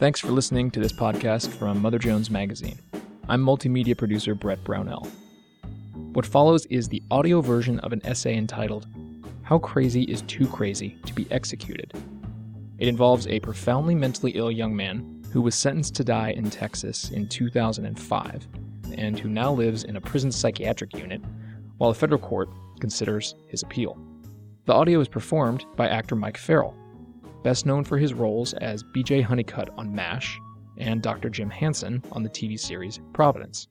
Thanks for listening to this podcast from Mother Jones Magazine. I'm multimedia producer Brett Brownell. What follows is the audio version of an essay entitled, How Crazy is Too Crazy to Be Executed? It involves a profoundly mentally ill young man who was sentenced to die in Texas in 2005 and who now lives in a prison psychiatric unit while a federal court considers his appeal. The audio is performed by actor Mike Farrell, best known for his roles as BJ Honeycutt on MASH and Dr. Jim Hansen on the TV series Providence.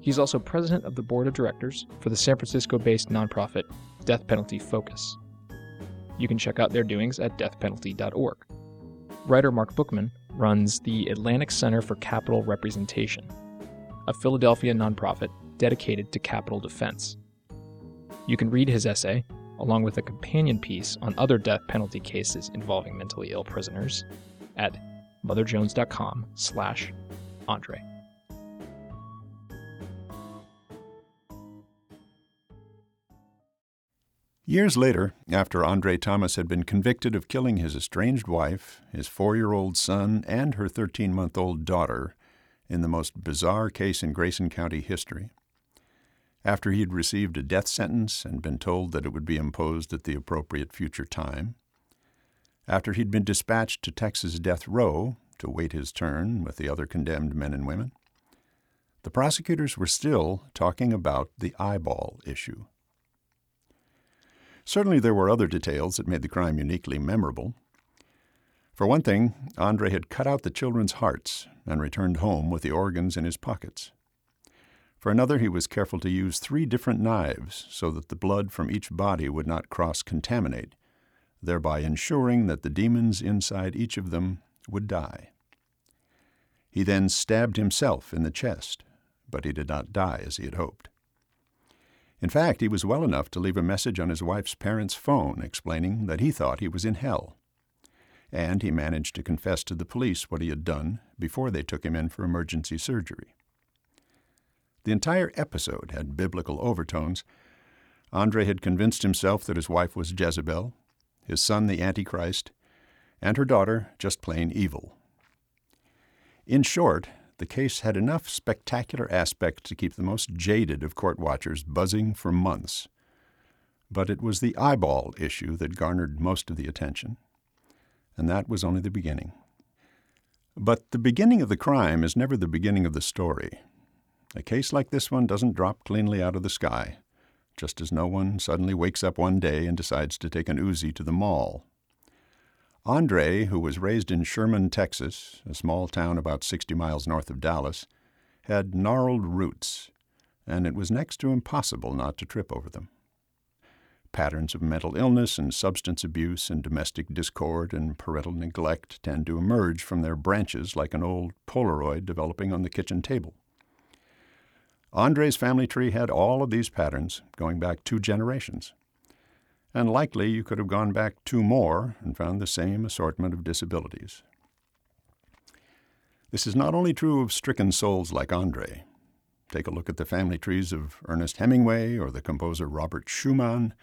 He's also president of the board of directors for the San Francisco based nonprofit Death Penalty Focus. You can check out their doings at deathpenalty.org. Writer Marc Bookman runs the Atlantic Center for Capital Representation, a Philadelphia nonprofit dedicated to capital defense. You can read his essay, along with a companion piece on other death penalty cases involving mentally ill prisoners, at motherjones.com slash Andre. Years later, after Andre Thomas had been convicted of killing his estranged wife, his four year old son, and her 13 month old daughter in the most bizarre case in Grayson County history, after he had received a death sentence and been told that it would be imposed at the appropriate future time, after he'd been dispatched to Texas death row to wait his turn with the other condemned men and women, the prosecutors were still talking about the eyeball issue. Certainly, there were other details that made the crime uniquely memorable. For one thing, Andre had cut out the children's hearts and returned home with the organs in his pockets. For another, he was careful to use three different knives so that the blood from each body would not cross contaminate, thereby ensuring that the demons inside each of them would die. He then stabbed himself in the chest, but he did not die as he had hoped. In fact, he was well enough to leave a message on his wife's parents' phone explaining that he thought he was in hell. And he managed to confess to the police what he had done before they took him in for emergency surgery. The entire episode had biblical overtones. Andre had convinced himself that his wife was Jezebel, his son the Antichrist, and her daughter just plain evil. In short, the case had enough spectacular aspects to keep the most jaded of court watchers buzzing for months. But it was the eyeball issue that garnered most of the attention, and that was only the beginning. But the beginning of the crime is never the beginning of the story. A case like this one doesn't drop cleanly out of the sky, just as no one suddenly wakes up one day and decides to take an Uzi to the mall. Andre, who was raised in Sherman, Texas, a small town about 60 miles north of Dallas, had gnarled roots, and it was next to impossible not to trip over them. Patterns of mental illness and substance abuse and domestic discord and parental neglect tend to emerge from their branches like an old Polaroid developing on the kitchen table. Andre's family tree had all of these patterns going back two generations. And likely you could have gone back two more and found the same assortment of disabilities. This is not only true of stricken souls like Andre. Take a look at the family trees of Ernest Hemingway or the composer Robert Schumann,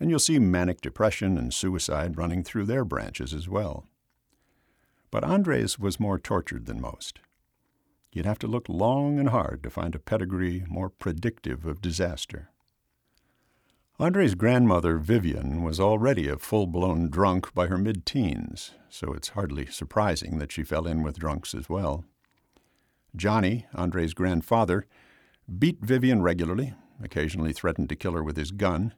and you'll see manic depression and suicide running through their branches as well. But Andre's was more tortured than most. You'd have to look long and hard to find a pedigree more predictive of disaster. Andre's grandmother, Vivian, was already a full blown drunk by her mid teens, so it's hardly surprising that she fell in with drunks as well. Johnny, Andre's grandfather, beat Vivian regularly, occasionally threatened to kill her with his gun,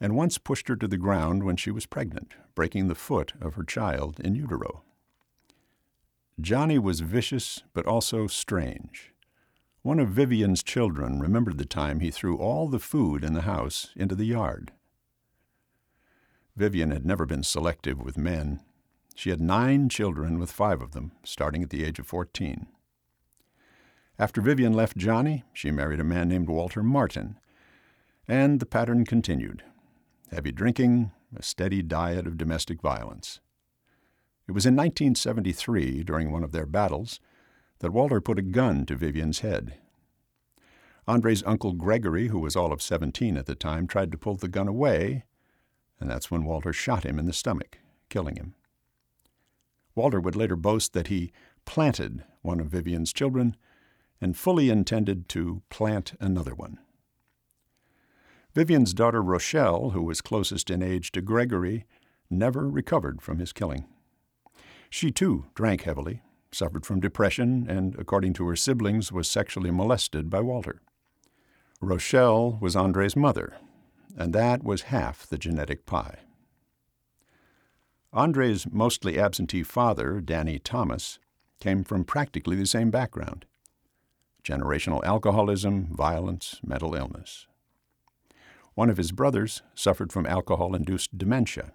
and once pushed her to the ground when she was pregnant, breaking the foot of her child in utero. Johnny was vicious but also strange. One of Vivian's children remembered the time he threw all the food in the house into the yard. Vivian had never been selective with men. She had nine children with five of them, starting at the age of 14. After Vivian left Johnny, she married a man named Walter Martin, and the pattern continued heavy drinking, a steady diet of domestic violence. It was in 1973, during one of their battles, that Walter put a gun to Vivian's head. Andre's uncle Gregory, who was all of 17 at the time, tried to pull the gun away, and that's when Walter shot him in the stomach, killing him. Walter would later boast that he planted one of Vivian's children and fully intended to plant another one. Vivian's daughter Rochelle, who was closest in age to Gregory, never recovered from his killing. She too drank heavily, suffered from depression, and, according to her siblings, was sexually molested by Walter. Rochelle was Andre's mother, and that was half the genetic pie. Andre's mostly absentee father, Danny Thomas, came from practically the same background generational alcoholism, violence, mental illness. One of his brothers suffered from alcohol induced dementia.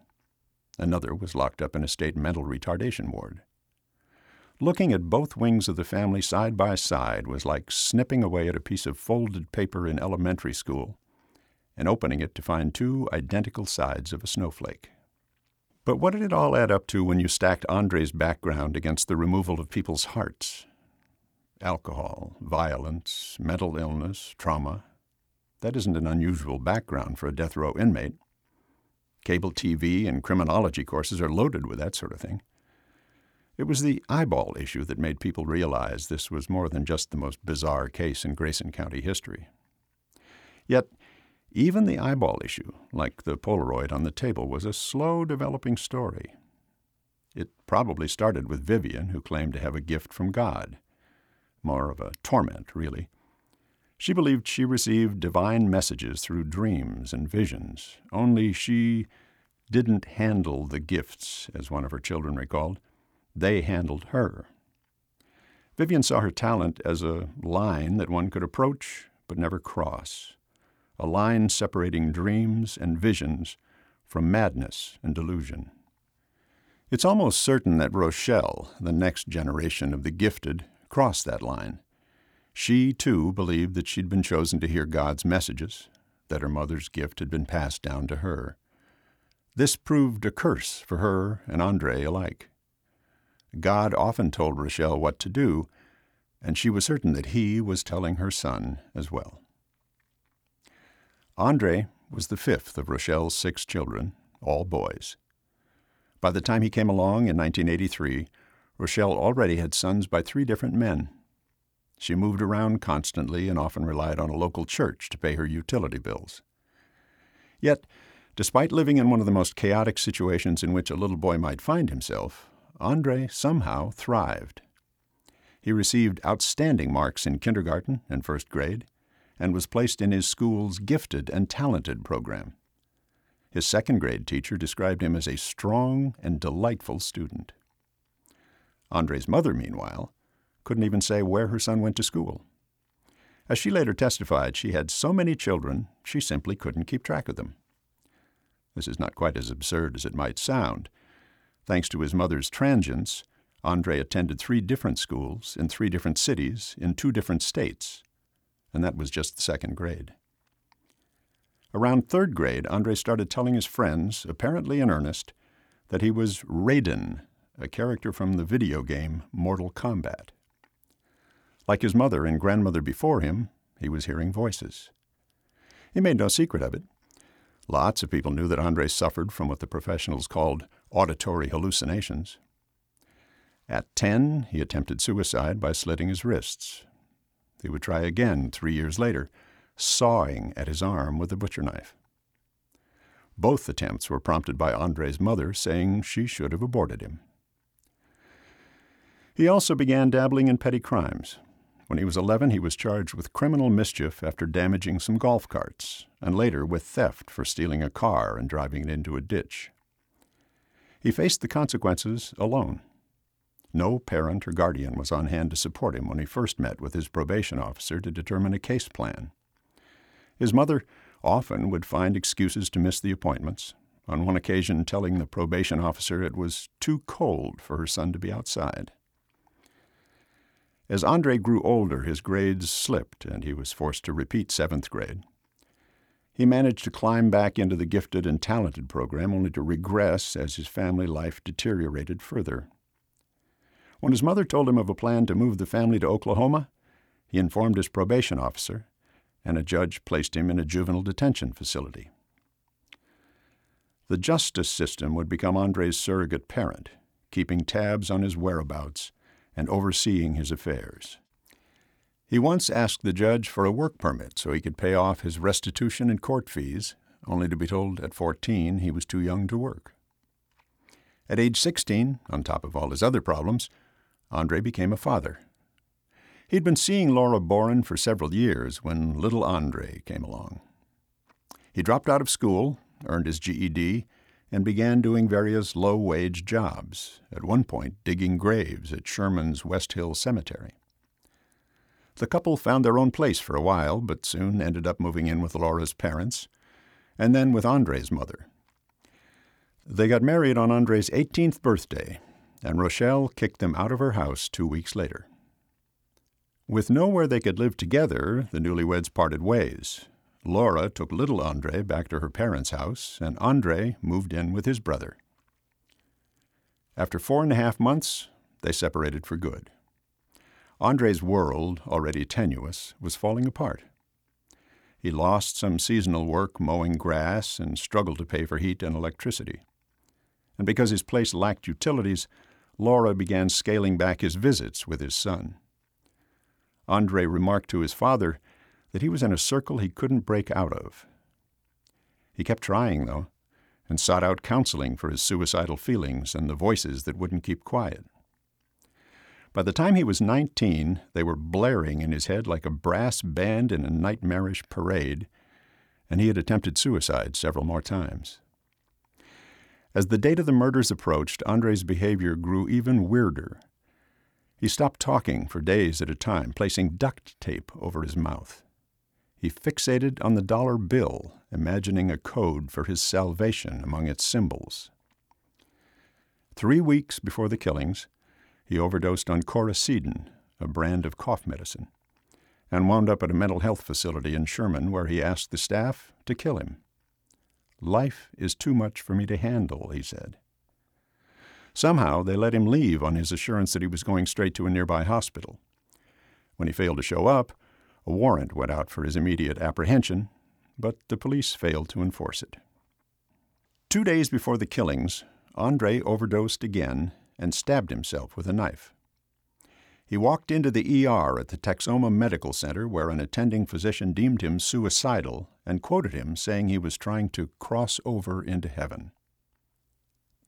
Another was locked up in a state mental retardation ward. Looking at both wings of the family side by side was like snipping away at a piece of folded paper in elementary school and opening it to find two identical sides of a snowflake. But what did it all add up to when you stacked Andre's background against the removal of people's hearts? Alcohol, violence, mental illness, trauma. That isn't an unusual background for a death row inmate. Cable TV and criminology courses are loaded with that sort of thing. It was the eyeball issue that made people realize this was more than just the most bizarre case in Grayson County history. Yet, even the eyeball issue, like the Polaroid on the table, was a slow developing story. It probably started with Vivian, who claimed to have a gift from God. More of a torment, really. She believed she received divine messages through dreams and visions, only she didn't handle the gifts, as one of her children recalled. They handled her. Vivian saw her talent as a line that one could approach but never cross a line separating dreams and visions from madness and delusion. It's almost certain that Rochelle, the next generation of the gifted, crossed that line. She, too, believed that she'd been chosen to hear God's messages, that her mother's gift had been passed down to her. This proved a curse for her and Andre alike. God often told Rochelle what to do, and she was certain that he was telling her son as well. Andre was the fifth of Rochelle's six children, all boys. By the time he came along in 1983, Rochelle already had sons by three different men. She moved around constantly and often relied on a local church to pay her utility bills. Yet, despite living in one of the most chaotic situations in which a little boy might find himself, Andre somehow thrived. He received outstanding marks in kindergarten and first grade and was placed in his school's gifted and talented program. His second grade teacher described him as a strong and delightful student. Andre's mother, meanwhile, couldn't even say where her son went to school. As she later testified, she had so many children she simply couldn't keep track of them. This is not quite as absurd as it might sound. Thanks to his mother's transience, Andre attended three different schools in three different cities in two different states and that was just the second grade. Around third grade, Andre started telling his friends, apparently in earnest, that he was Raiden, a character from the video game Mortal Kombat. Like his mother and grandmother before him, he was hearing voices. He made no secret of it. Lots of people knew that Andre suffered from what the professionals called auditory hallucinations. At 10, he attempted suicide by slitting his wrists, he would try again three years later, sawing at his arm with a butcher knife. Both attempts were prompted by Andre's mother saying she should have aborted him. He also began dabbling in petty crimes. When he was 11, he was charged with criminal mischief after damaging some golf carts, and later with theft for stealing a car and driving it into a ditch. He faced the consequences alone. No parent or guardian was on hand to support him when he first met with his probation officer to determine a case plan. His mother often would find excuses to miss the appointments, on one occasion telling the probation officer it was too cold for her son to be outside. As Andre grew older, his grades slipped and he was forced to repeat seventh grade. He managed to climb back into the gifted and talented program only to regress as his family life deteriorated further. When his mother told him of a plan to move the family to Oklahoma, he informed his probation officer, and a judge placed him in a juvenile detention facility. The justice system would become Andre's surrogate parent, keeping tabs on his whereabouts and overseeing his affairs. He once asked the judge for a work permit so he could pay off his restitution and court fees, only to be told at 14 he was too young to work. At age 16, on top of all his other problems, Andre became a father. He'd been seeing Laura Boren for several years when little Andre came along. He dropped out of school, earned his GED, and began doing various low wage jobs, at one point digging graves at Sherman's West Hill Cemetery. The couple found their own place for a while, but soon ended up moving in with Laura's parents, and then with Andre's mother. They got married on Andre's 18th birthday, and Rochelle kicked them out of her house two weeks later. With nowhere they could live together, the newlyweds parted ways. Laura took little Andre back to her parents' house, and Andre moved in with his brother. After four and a half months, they separated for good. Andre's world, already tenuous, was falling apart. He lost some seasonal work mowing grass and struggled to pay for heat and electricity. And because his place lacked utilities, Laura began scaling back his visits with his son. Andre remarked to his father that he was in a circle he couldn't break out of. He kept trying, though, and sought out counseling for his suicidal feelings and the voices that wouldn't keep quiet. By the time he was 19, they were blaring in his head like a brass band in a nightmarish parade, and he had attempted suicide several more times. As the date of the murders approached, Andre's behavior grew even weirder. He stopped talking for days at a time, placing duct tape over his mouth. He fixated on the dollar bill, imagining a code for his salvation among its symbols. Three weeks before the killings, he overdosed on Coricidin, a brand of cough medicine, and wound up at a mental health facility in Sherman where he asked the staff to kill him. Life is too much for me to handle, he said. Somehow they let him leave on his assurance that he was going straight to a nearby hospital. When he failed to show up, a warrant went out for his immediate apprehension, but the police failed to enforce it. Two days before the killings, Andre overdosed again and stabbed himself with a knife. He walked into the ER at the Texoma Medical Center where an attending physician deemed him suicidal and quoted him saying he was trying to cross over into heaven.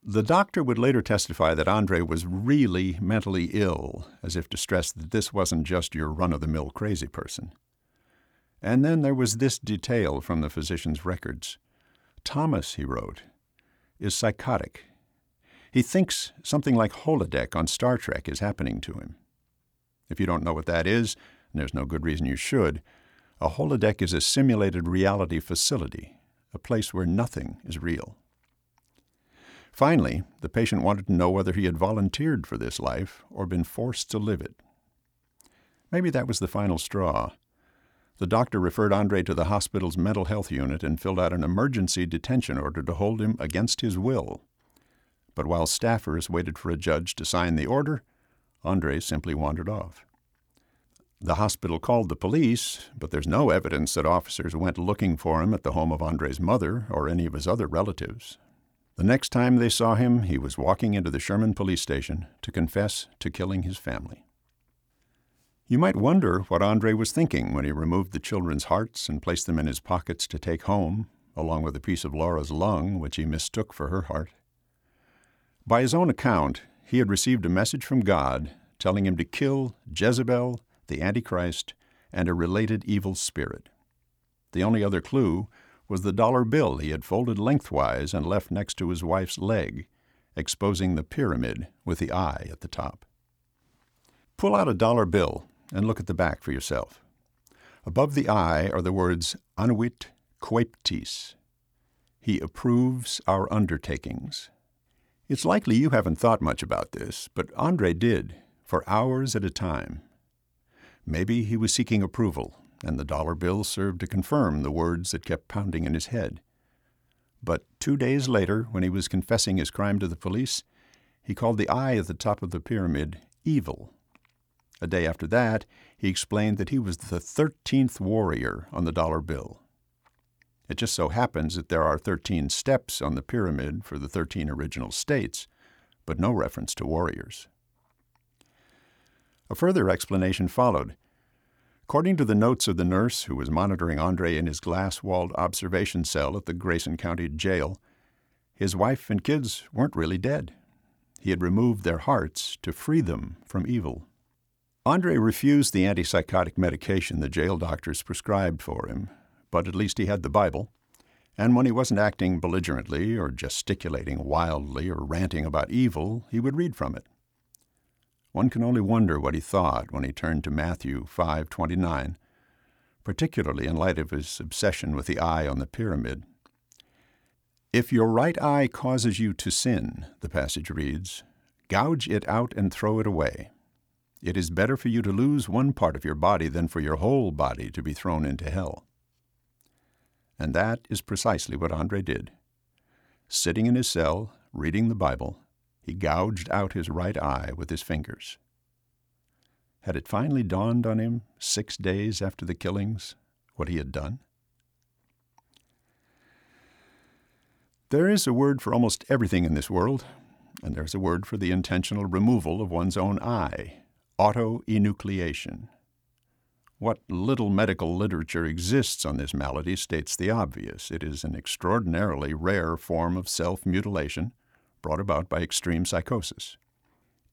The doctor would later testify that Andre was really mentally ill, as if to stress that this wasn't just your run of the mill crazy person. And then there was this detail from the physician's records Thomas, he wrote, is psychotic he thinks something like holodeck on Star Trek is happening to him. If you don't know what that is, and there's no good reason you should, a holodeck is a simulated reality facility, a place where nothing is real. Finally, the patient wanted to know whether he had volunteered for this life or been forced to live it. Maybe that was the final straw. The doctor referred Andre to the hospital's mental health unit and filled out an emergency detention order to hold him against his will but while staffers waited for a judge to sign the order, Andre simply wandered off. The hospital called the police, but there's no evidence that officers went looking for him at the home of Andre's mother or any of his other relatives. The next time they saw him, he was walking into the Sherman police station to confess to killing his family. You might wonder what Andre was thinking when he removed the children's hearts and placed them in his pockets to take home, along with a piece of Laura's lung, which he mistook for her heart. By his own account, he had received a message from God telling him to kill Jezebel, the Antichrist, and a related evil spirit. The only other clue was the dollar bill he had folded lengthwise and left next to his wife's leg, exposing the pyramid with the eye at the top. Pull out a dollar bill and look at the back for yourself. Above the eye are the words Annuit Coeptis. He approves our undertakings. It's likely you haven't thought much about this, but Andre did, for hours at a time. Maybe he was seeking approval, and the dollar bill served to confirm the words that kept pounding in his head. But two days later, when he was confessing his crime to the police, he called the eye at the top of the pyramid evil. A day after that, he explained that he was the thirteenth warrior on the dollar bill. It just so happens that there are 13 steps on the pyramid for the 13 original states, but no reference to warriors. A further explanation followed. According to the notes of the nurse who was monitoring Andre in his glass walled observation cell at the Grayson County Jail, his wife and kids weren't really dead. He had removed their hearts to free them from evil. Andre refused the antipsychotic medication the jail doctors prescribed for him, but at least he had the Bible, and when he wasn't acting belligerently or gesticulating wildly or ranting about evil, he would read from it. One can only wonder what he thought when he turned to Matthew 5:29, particularly in light of his obsession with the eye on the pyramid. If your right eye causes you to sin, the passage reads, gouge it out and throw it away. It is better for you to lose one part of your body than for your whole body to be thrown into hell. And that is precisely what Andre did. Sitting in his cell, reading the Bible, he gouged out his right eye with his fingers. Had it finally dawned on him, six days after the killings, what he had done? There is a word for almost everything in this world, and there's a word for the intentional removal of one's own eye autoenucleation. What little medical literature exists on this malady states the obvious. It is an extraordinarily rare form of self mutilation brought about by extreme psychosis.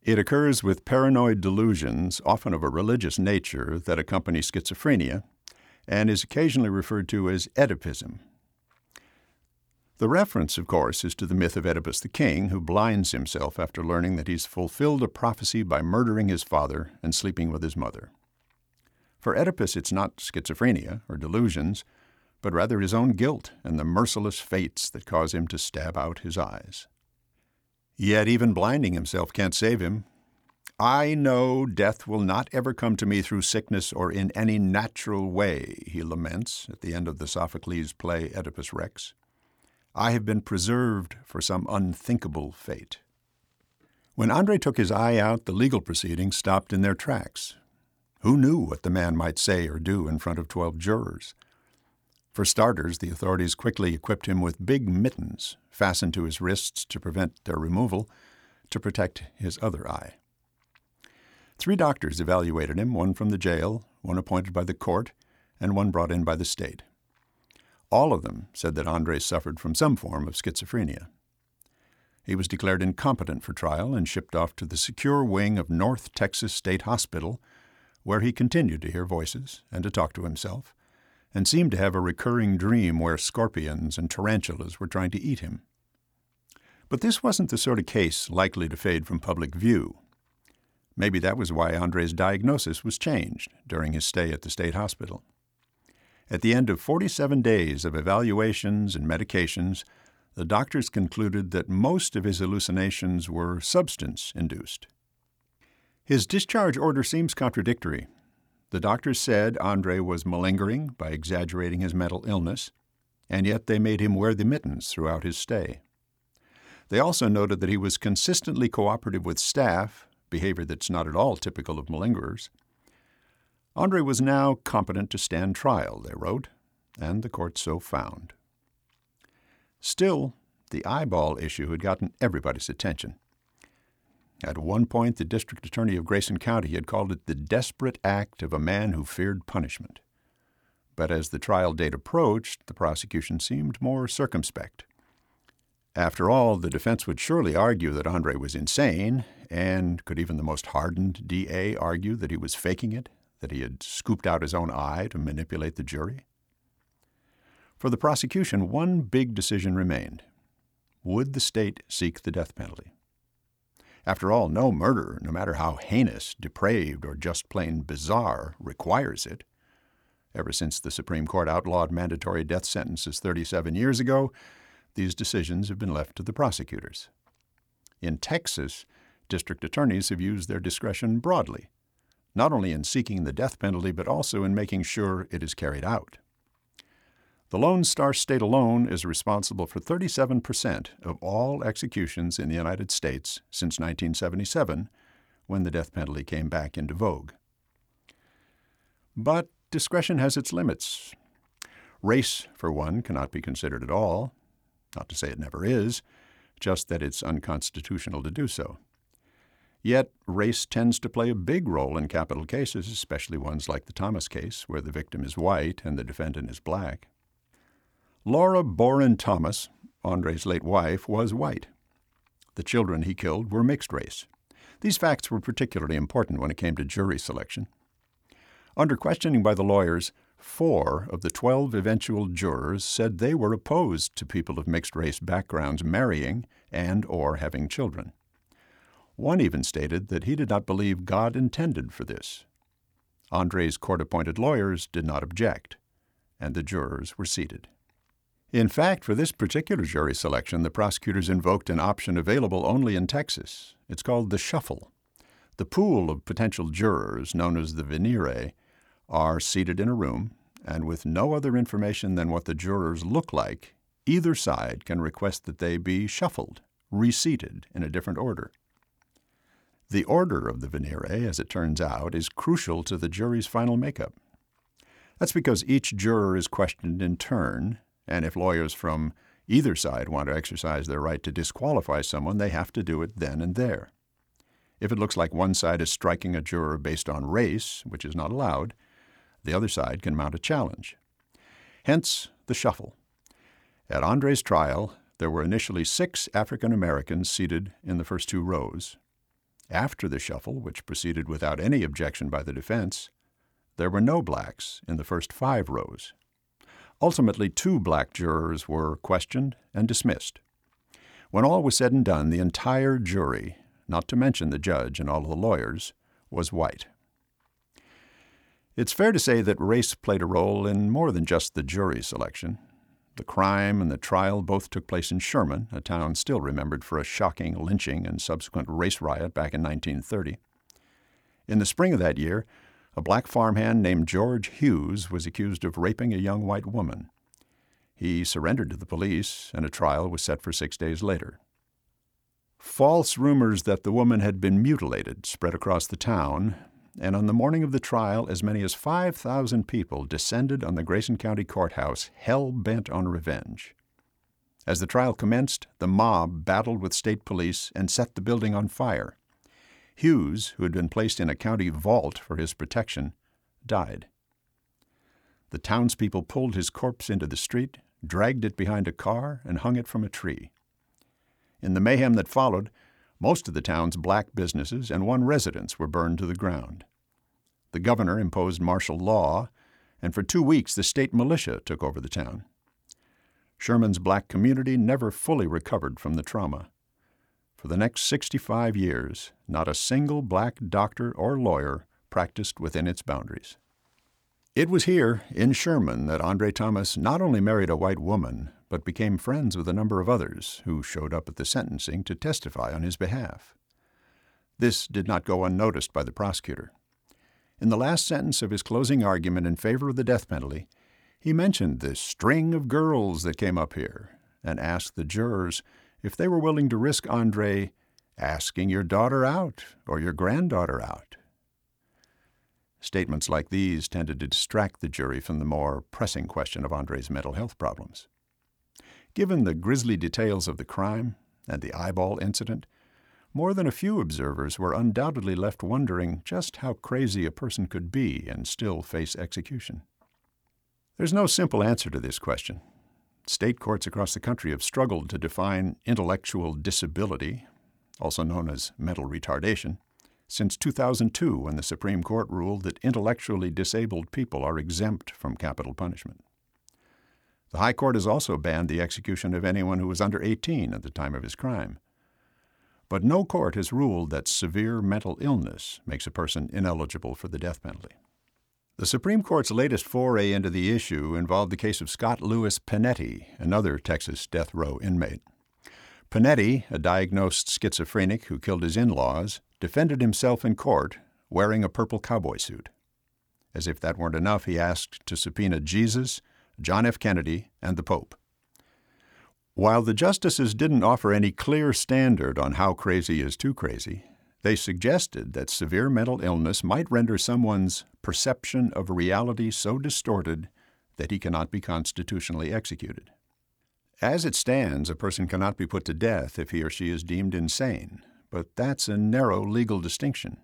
It occurs with paranoid delusions, often of a religious nature, that accompany schizophrenia, and is occasionally referred to as Oedipism. The reference, of course, is to the myth of Oedipus the king, who blinds himself after learning that he's fulfilled a prophecy by murdering his father and sleeping with his mother. For Oedipus, it's not schizophrenia or delusions, but rather his own guilt and the merciless fates that cause him to stab out his eyes. Yet even blinding himself can't save him. I know death will not ever come to me through sickness or in any natural way, he laments at the end of the Sophocles play Oedipus Rex. I have been preserved for some unthinkable fate. When Andre took his eye out, the legal proceedings stopped in their tracks. Who knew what the man might say or do in front of 12 jurors? For starters, the authorities quickly equipped him with big mittens fastened to his wrists to prevent their removal to protect his other eye. Three doctors evaluated him, one from the jail, one appointed by the court, and one brought in by the state. All of them said that Andre suffered from some form of schizophrenia. He was declared incompetent for trial and shipped off to the secure wing of North Texas State Hospital, where he continued to hear voices and to talk to himself, and seemed to have a recurring dream where scorpions and tarantulas were trying to eat him. But this wasn't the sort of case likely to fade from public view. Maybe that was why Andre's diagnosis was changed during his stay at the state hospital. At the end of 47 days of evaluations and medications, the doctors concluded that most of his hallucinations were substance induced. His discharge order seems contradictory. The doctors said Andre was malingering by exaggerating his mental illness, and yet they made him wear the mittens throughout his stay. They also noted that he was consistently cooperative with staff, behavior that's not at all typical of malingerers. Andre was now competent to stand trial, they wrote, and the court so found. Still, the eyeball issue had gotten everybody's attention. At one point, the district attorney of Grayson County had called it the desperate act of a man who feared punishment. But as the trial date approached, the prosecution seemed more circumspect. After all, the defense would surely argue that Andre was insane, and could even the most hardened DA argue that he was faking it, that he had scooped out his own eye to manipulate the jury? For the prosecution, one big decision remained. Would the state seek the death penalty? After all, no murder, no matter how heinous, depraved, or just plain bizarre, requires it. Ever since the Supreme Court outlawed mandatory death sentences 37 years ago, these decisions have been left to the prosecutors. In Texas, district attorneys have used their discretion broadly not only in seeking the death penalty, but also in making sure it is carried out. The Lone Star State alone is responsible for 37% of all executions in the United States since 1977, when the death penalty came back into vogue. But discretion has its limits. Race, for one, cannot be considered at all, not to say it never is, just that it's unconstitutional to do so. Yet, race tends to play a big role in capital cases, especially ones like the Thomas case, where the victim is white and the defendant is black. Laura Boren Thomas, Andre's late wife, was white. The children he killed were mixed race. These facts were particularly important when it came to jury selection. Under questioning by the lawyers, four of the 12 eventual jurors said they were opposed to people of mixed race backgrounds marrying and or having children. One even stated that he did not believe God intended for this. Andre's court appointed lawyers did not object, and the jurors were seated. In fact, for this particular jury selection, the prosecutors invoked an option available only in Texas. It's called the shuffle. The pool of potential jurors, known as the venire, are seated in a room, and with no other information than what the jurors look like, either side can request that they be shuffled, reseated in a different order. The order of the venire, as it turns out, is crucial to the jury's final makeup. That's because each juror is questioned in turn, and if lawyers from either side want to exercise their right to disqualify someone, they have to do it then and there. If it looks like one side is striking a juror based on race, which is not allowed, the other side can mount a challenge. Hence the shuffle. At Andre's trial, there were initially six African Americans seated in the first two rows. After the shuffle, which proceeded without any objection by the defense, there were no blacks in the first five rows. Ultimately, two black jurors were questioned and dismissed. When all was said and done, the entire jury, not to mention the judge and all the lawyers, was white. It's fair to say that race played a role in more than just the jury selection. The crime and the trial both took place in Sherman, a town still remembered for a shocking lynching and subsequent race riot back in 1930. In the spring of that year, a black farmhand named George Hughes was accused of raping a young white woman. He surrendered to the police, and a trial was set for six days later. False rumors that the woman had been mutilated spread across the town, and on the morning of the trial, as many as 5,000 people descended on the Grayson County Courthouse, hell bent on revenge. As the trial commenced, the mob battled with state police and set the building on fire. Hughes, who had been placed in a county vault for his protection, died. The townspeople pulled his corpse into the street, dragged it behind a car, and hung it from a tree. In the mayhem that followed, most of the town's black businesses and one residence were burned to the ground. The governor imposed martial law, and for two weeks the state militia took over the town. Sherman's black community never fully recovered from the trauma. For the next 65 years, not a single black doctor or lawyer practiced within its boundaries. It was here, in Sherman, that Andre Thomas not only married a white woman, but became friends with a number of others who showed up at the sentencing to testify on his behalf. This did not go unnoticed by the prosecutor. In the last sentence of his closing argument in favor of the death penalty, he mentioned the string of girls that came up here and asked the jurors if they were willing to risk Andre asking your daughter out or your granddaughter out. Statements like these tended to distract the jury from the more pressing question of Andre's mental health problems. Given the grisly details of the crime and the eyeball incident, more than a few observers were undoubtedly left wondering just how crazy a person could be and still face execution. There's no simple answer to this question. State courts across the country have struggled to define intellectual disability, also known as mental retardation, since 2002 when the Supreme Court ruled that intellectually disabled people are exempt from capital punishment. The High Court has also banned the execution of anyone who was under 18 at the time of his crime. But no court has ruled that severe mental illness makes a person ineligible for the death penalty. The Supreme Court's latest foray into the issue involved the case of Scott Lewis Panetti, another Texas death row inmate. Panetti, a diagnosed schizophrenic who killed his in laws, defended himself in court wearing a purple cowboy suit. As if that weren't enough, he asked to subpoena Jesus, John F. Kennedy, and the Pope. While the justices didn't offer any clear standard on how crazy is too crazy, they suggested that severe mental illness might render someone's perception of reality so distorted that he cannot be constitutionally executed. As it stands, a person cannot be put to death if he or she is deemed insane, but that's a narrow legal distinction.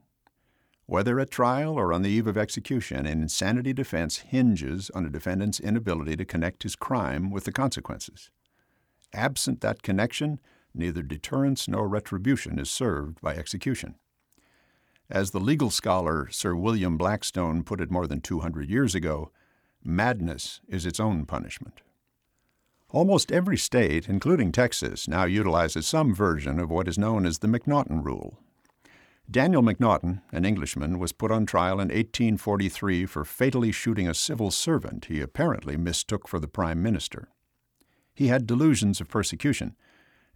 Whether at trial or on the eve of execution, an insanity defense hinges on a defendant's inability to connect his crime with the consequences. Absent that connection, neither deterrence nor retribution is served by execution. As the legal scholar Sir William Blackstone put it more than 200 years ago, madness is its own punishment. Almost every state, including Texas, now utilizes some version of what is known as the McNaughton Rule, Daniel McNaughton, an Englishman, was put on trial in 1843 for fatally shooting a civil servant he apparently mistook for the Prime Minister. He had delusions of persecution,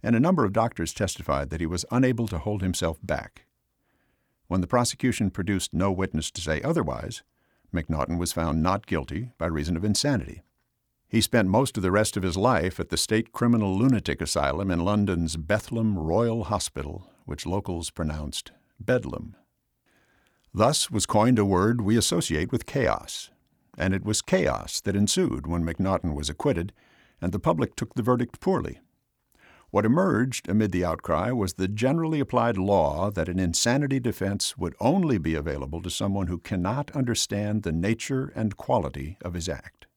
and a number of doctors testified that he was unable to hold himself back. When the prosecution produced no witness to say otherwise, McNaughton was found not guilty by reason of insanity. He spent most of the rest of his life at the State Criminal Lunatic Asylum in London's Bethlem Royal Hospital, which locals pronounced bedlam. Thus was coined a word we associate with chaos, and it was chaos that ensued when McNaughton was acquitted and the public took the verdict poorly. What emerged amid the outcry was the generally applied law that an insanity defense would only be available to someone who cannot understand the nature and quality of his act.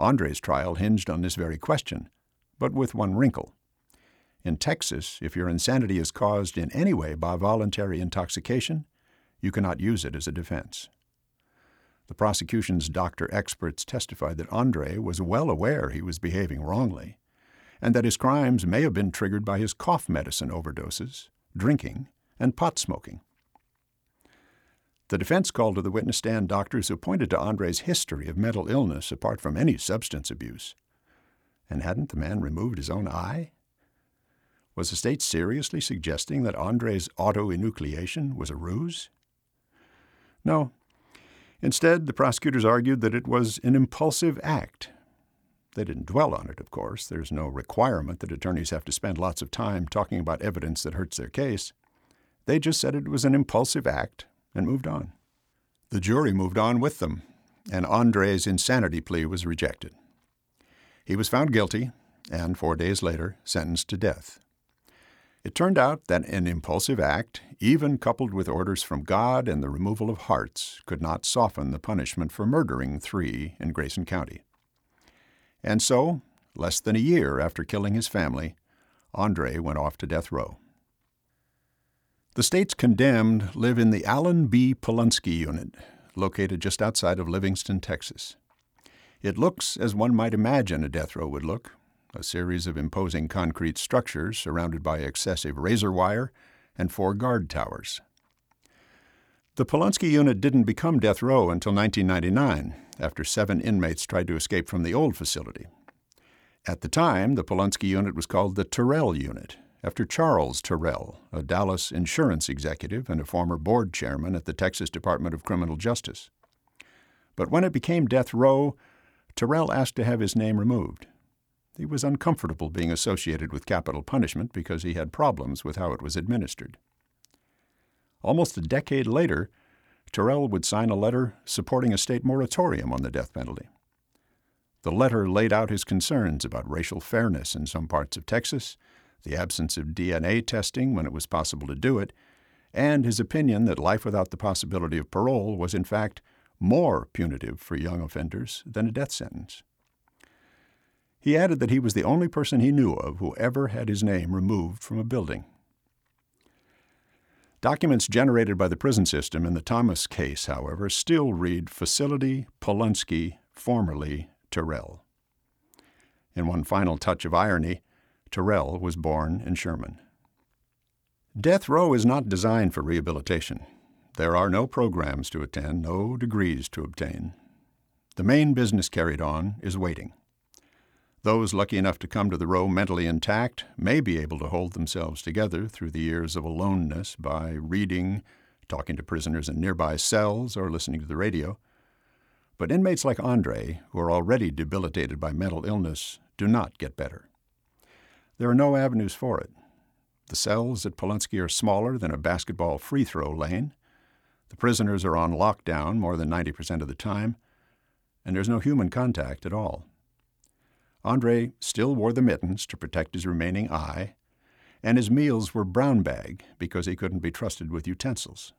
Andre's trial hinged on this very question, but with one wrinkle. In Texas, if your insanity is caused in any way by voluntary intoxication, you cannot use it as a defense. The prosecution's doctor experts testified that Andre was well aware he was behaving wrongly, and that his crimes may have been triggered by his cough medicine overdoses, drinking, and pot smoking. The defense called to the witness stand doctors who pointed to Andre's history of mental illness apart from any substance abuse. And hadn't the man removed his own eye? Was the state seriously suggesting that Andre's autoenucleation was a ruse? No. Instead, the prosecutors argued that it was an impulsive act. They didn't dwell on it, of course. There's no requirement that attorneys have to spend lots of time talking about evidence that hurts their case. They just said it was an impulsive act and moved on. The jury moved on with them, and Andre's insanity plea was rejected. He was found guilty and, four days later, sentenced to death. It turned out that an impulsive act, even coupled with orders from God and the removal of hearts, could not soften the punishment for murdering three in Grayson County. And so, less than a year after killing his family, Andre went off to death row. The state's condemned live in the Allen B. Polunsky unit, located just outside of Livingston, Texas. It looks as one might imagine a death row would look a series of imposing concrete structures surrounded by excessive razor wire and four guard towers. The Polunsky unit didn't become death row until 1999, after seven inmates tried to escape from the old facility. At the time, the Polunsky unit was called the Terrell Unit, after Charles Terrell, a Dallas insurance executive and a former board chairman at the Texas Department of Criminal Justice. But when it became death row, Terrell asked to have his name removed. He was uncomfortable being associated with capital punishment because he had problems with how it was administered. Almost a decade later, Terrell would sign a letter supporting a state moratorium on the death penalty. The letter laid out his concerns about racial fairness in some parts of Texas, the absence of DNA testing when it was possible to do it, and his opinion that life without the possibility of parole was, in fact, more punitive for young offenders than a death sentence. He added that he was the only person he knew of who ever had his name removed from a building. Documents generated by the prison system in the Thomas case, however, still read Facility Polunsky, formerly Terrell. In one final touch of irony, Terrell was born in Sherman. Death row is not designed for rehabilitation. There are no programs to attend, no degrees to obtain. The main business carried on is waiting. Those lucky enough to come to the row mentally intact may be able to hold themselves together through the years of aloneness by reading, talking to prisoners in nearby cells, or listening to the radio. But inmates like Andre, who are already debilitated by mental illness, do not get better. There are no avenues for it. The cells at Polunsky are smaller than a basketball free throw lane. The prisoners are on lockdown more than 90% of the time, and there's no human contact at all. Andre still wore the mittens to protect his remaining eye, and his meals were brown bag because he couldn't be trusted with utensils.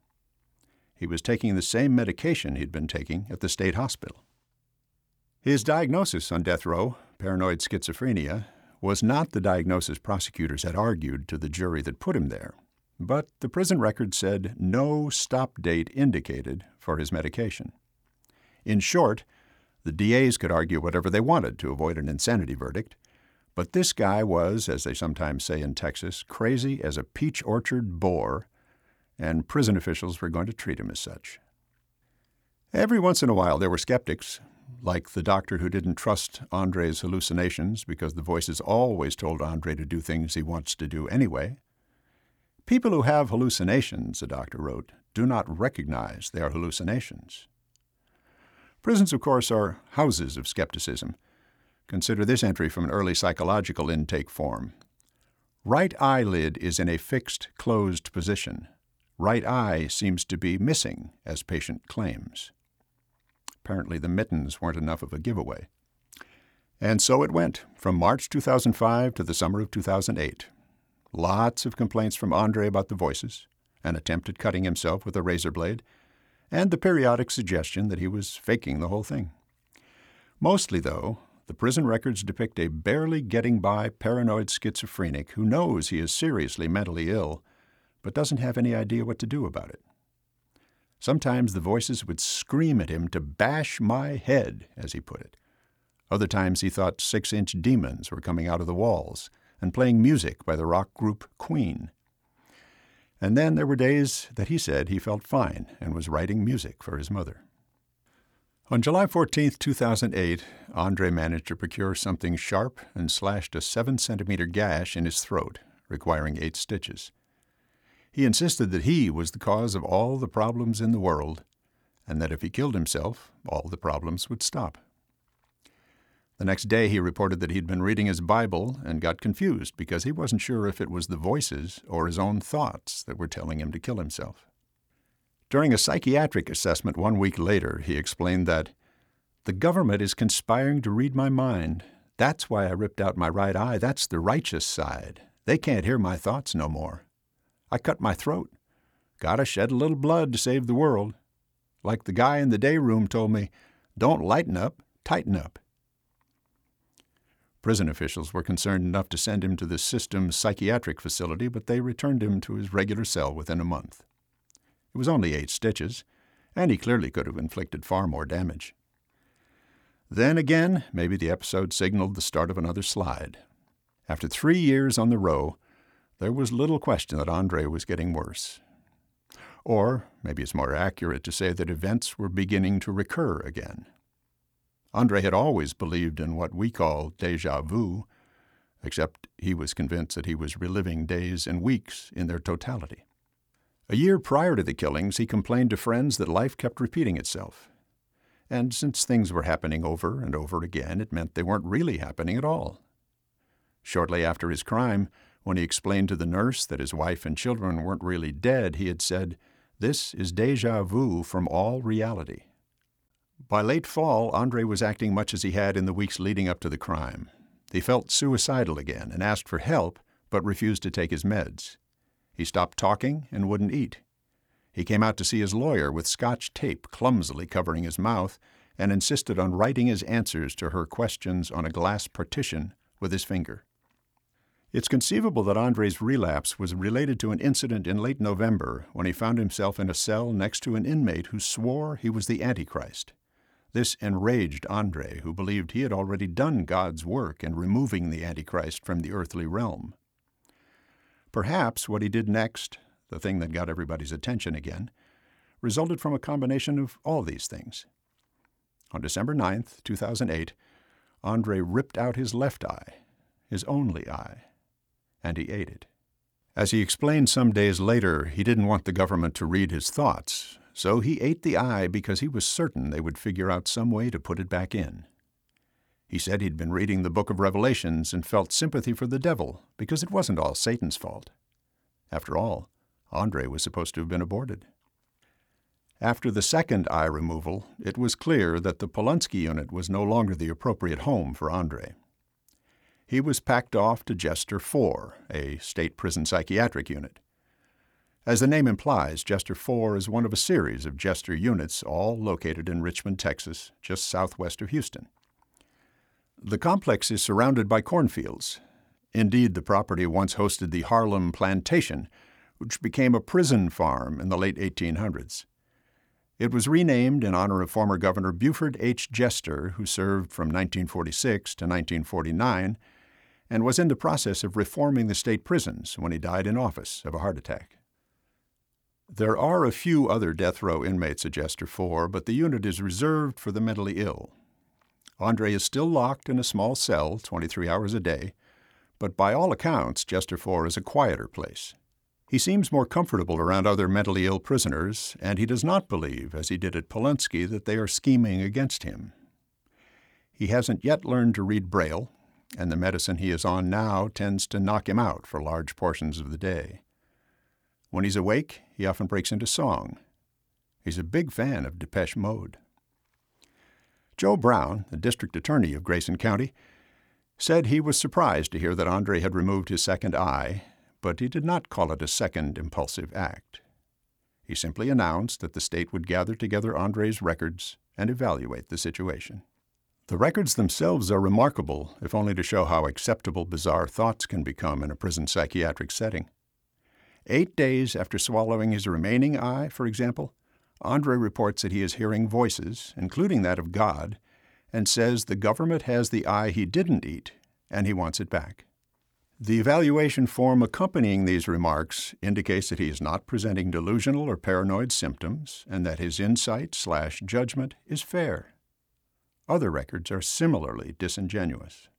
He was taking the same medication he'd been taking at the state hospital. His diagnosis on death row, paranoid schizophrenia, was not the diagnosis prosecutors had argued to the jury that put him there, but the prison record said no stop date indicated for his medication. In short, the DAs could argue whatever they wanted to avoid an insanity verdict, but this guy was, as they sometimes say in Texas, crazy as a peach orchard boar, and prison officials were going to treat him as such. Every once in a while, there were skeptics, like the doctor who didn't trust Andre's hallucinations because the voices always told Andre to do things he wants to do anyway. People who have hallucinations, the doctor wrote, do not recognize their hallucinations. Prisons, of course, are houses of skepticism. Consider this entry from an early psychological intake form. Right eyelid is in a fixed, closed position. Right eye seems to be missing, as patient claims. Apparently, the mittens weren't enough of a giveaway. And so it went, from March 2005 to the summer of 2008. Lots of complaints from Andre about the voices, an attempt at cutting himself with a razor blade, and the periodic suggestion that he was faking the whole thing. Mostly, though, the prison records depict a barely getting by paranoid schizophrenic who knows he is seriously mentally ill, but doesn't have any idea what to do about it. Sometimes the voices would scream at him to bash my head, as he put it. Other times he thought six inch demons were coming out of the walls and playing music by the rock group Queen. And then there were days that he said he felt fine and was writing music for his mother. On July 14, 2008, Andre managed to procure something sharp and slashed a 7 centimeter gash in his throat, requiring eight stitches. He insisted that he was the cause of all the problems in the world, and that if he killed himself, all the problems would stop. The next day, he reported that he'd been reading his Bible and got confused because he wasn't sure if it was the voices or his own thoughts that were telling him to kill himself. During a psychiatric assessment one week later, he explained that the government is conspiring to read my mind. That's why I ripped out my right eye. That's the righteous side. They can't hear my thoughts no more. I cut my throat. Gotta shed a little blood to save the world. Like the guy in the day room told me, don't lighten up, tighten up. Prison officials were concerned enough to send him to the system's psychiatric facility, but they returned him to his regular cell within a month. It was only eight stitches, and he clearly could have inflicted far more damage. Then again, maybe the episode signaled the start of another slide. After three years on the row, there was little question that Andre was getting worse. Or maybe it's more accurate to say that events were beginning to recur again. Andre had always believed in what we call deja vu, except he was convinced that he was reliving days and weeks in their totality. A year prior to the killings, he complained to friends that life kept repeating itself. And since things were happening over and over again, it meant they weren't really happening at all. Shortly after his crime, when he explained to the nurse that his wife and children weren't really dead, he had said, This is deja vu from all reality. By late fall, Andre was acting much as he had in the weeks leading up to the crime. He felt suicidal again and asked for help, but refused to take his meds. He stopped talking and wouldn't eat. He came out to see his lawyer with scotch tape clumsily covering his mouth and insisted on writing his answers to her questions on a glass partition with his finger. It's conceivable that Andre's relapse was related to an incident in late November when he found himself in a cell next to an inmate who swore he was the Antichrist. This enraged Andre, who believed he had already done God's work in removing the Antichrist from the earthly realm. Perhaps what he did next, the thing that got everybody's attention again, resulted from a combination of all these things. On December 9, 2008, Andre ripped out his left eye, his only eye, and he ate it. As he explained some days later, he didn't want the government to read his thoughts, so he ate the eye because he was certain they would figure out some way to put it back in. He said he'd been reading the book of Revelations and felt sympathy for the devil because it wasn't all Satan's fault. After all, Andre was supposed to have been aborted. After the second eye removal, it was clear that the Polunsky unit was no longer the appropriate home for Andre. he was packed off to Jester 4, a state prison psychiatric unit. As the name implies, Jester 4 is one of a series of Jester units, all located in Richmond, Texas, just southwest of Houston. The complex is surrounded by cornfields. Indeed, the property once hosted the Harlem Plantation, which became a prison farm in the late 1800s. It was renamed in honor of former Governor Buford H. Jester, who served from 1946 to 1949 and was in the process of reforming the state prisons when he died in office of a heart attack. There are a few other death row inmates at Jester 4, but the unit is reserved for the mentally ill. Andre is still locked in a small cell 23 hours a day, but by all accounts, Jester 4 is a quieter place. He seems more comfortable around other mentally ill prisoners, and he does not believe, as he did at Polunsky, that they are scheming against him. He hasn't yet learned to read Braille, and the medicine he is on now tends to knock him out for large portions of the day. When he's awake, he often breaks into song. He's a big fan of Depeche Mode. Joe Brown, the district attorney of Grayson County, said he was surprised to hear that Andre had removed his second eye, but he did not call it a second impulsive act. He simply announced that the state would gather together Andre's records and evaluate the situation. The records themselves are remarkable, if only to show how acceptable bizarre thoughts can become in a prison psychiatric setting. Eight days after swallowing his remaining eye, for example, Andre reports that he is hearing voices, including that of God, and says the government has the eye he didn't eat and he wants it back. The evaluation form accompanying these remarks indicates that he is not presenting delusional or paranoid symptoms and that his insight slash judgment is fair. Other records are similarly disingenuous.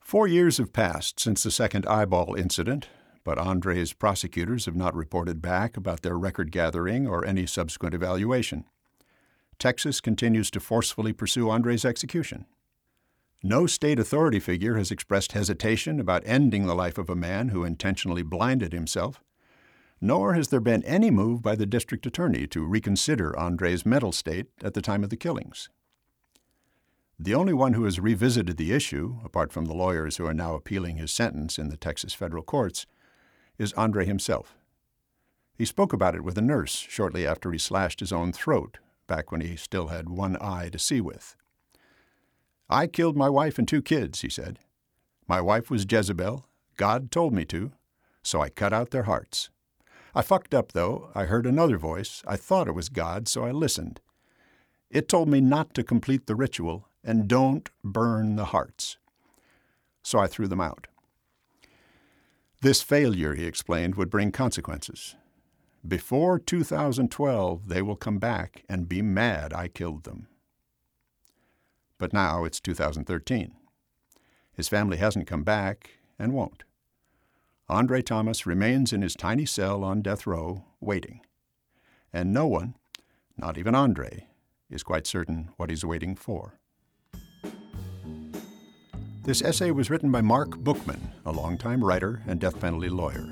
Four years have passed since the second eyeball incident, but Andre's prosecutors have not reported back about their record gathering or any subsequent evaluation. Texas continues to forcefully pursue Andre's execution. No state authority figure has expressed hesitation about ending the life of a man who intentionally blinded himself, nor has there been any move by the district attorney to reconsider Andre's mental state at the time of the killings. The only one who has revisited the issue, apart from the lawyers who are now appealing his sentence in the Texas federal courts, is Andre himself. He spoke about it with a nurse shortly after he slashed his own throat, back when he still had one eye to see with. I killed my wife and two kids, he said. My wife was Jezebel. God told me to, so I cut out their hearts. I fucked up, though. I heard another voice. I thought it was God, so I listened. It told me not to complete the ritual and don't burn the hearts. So I threw them out. This failure, he explained, would bring consequences. Before 2012, they will come back and be mad I killed them. But now it's 2013. His family hasn't come back and won't. Andre Thomas remains in his tiny cell on death row, waiting. And no one, not even Andre, is quite certain what he's waiting for. This essay was written by Marc Bookman, a longtime writer and death penalty lawyer.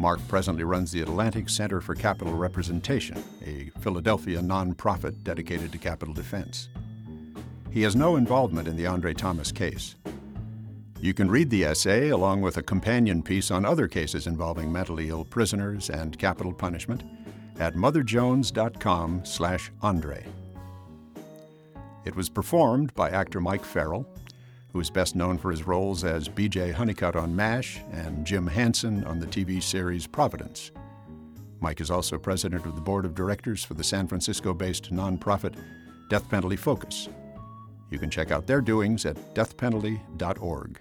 Marc presently runs the Atlantic Center for Capital Representation, a Philadelphia nonprofit dedicated to capital defense. He has no involvement in the Andre Thomas case. You can read the essay along with a companion piece on other cases involving mentally ill prisoners and capital punishment at motherjones.com/andre. It was performed by actor Mike Farrell who is best known for his roles as B.J. Honeycutt on MASH and Jim Hansen on the TV series Providence. Mike is also president of the board of directors for the San Francisco based nonprofit Death Penalty Focus. You can check out their doings at deathpenalty.org.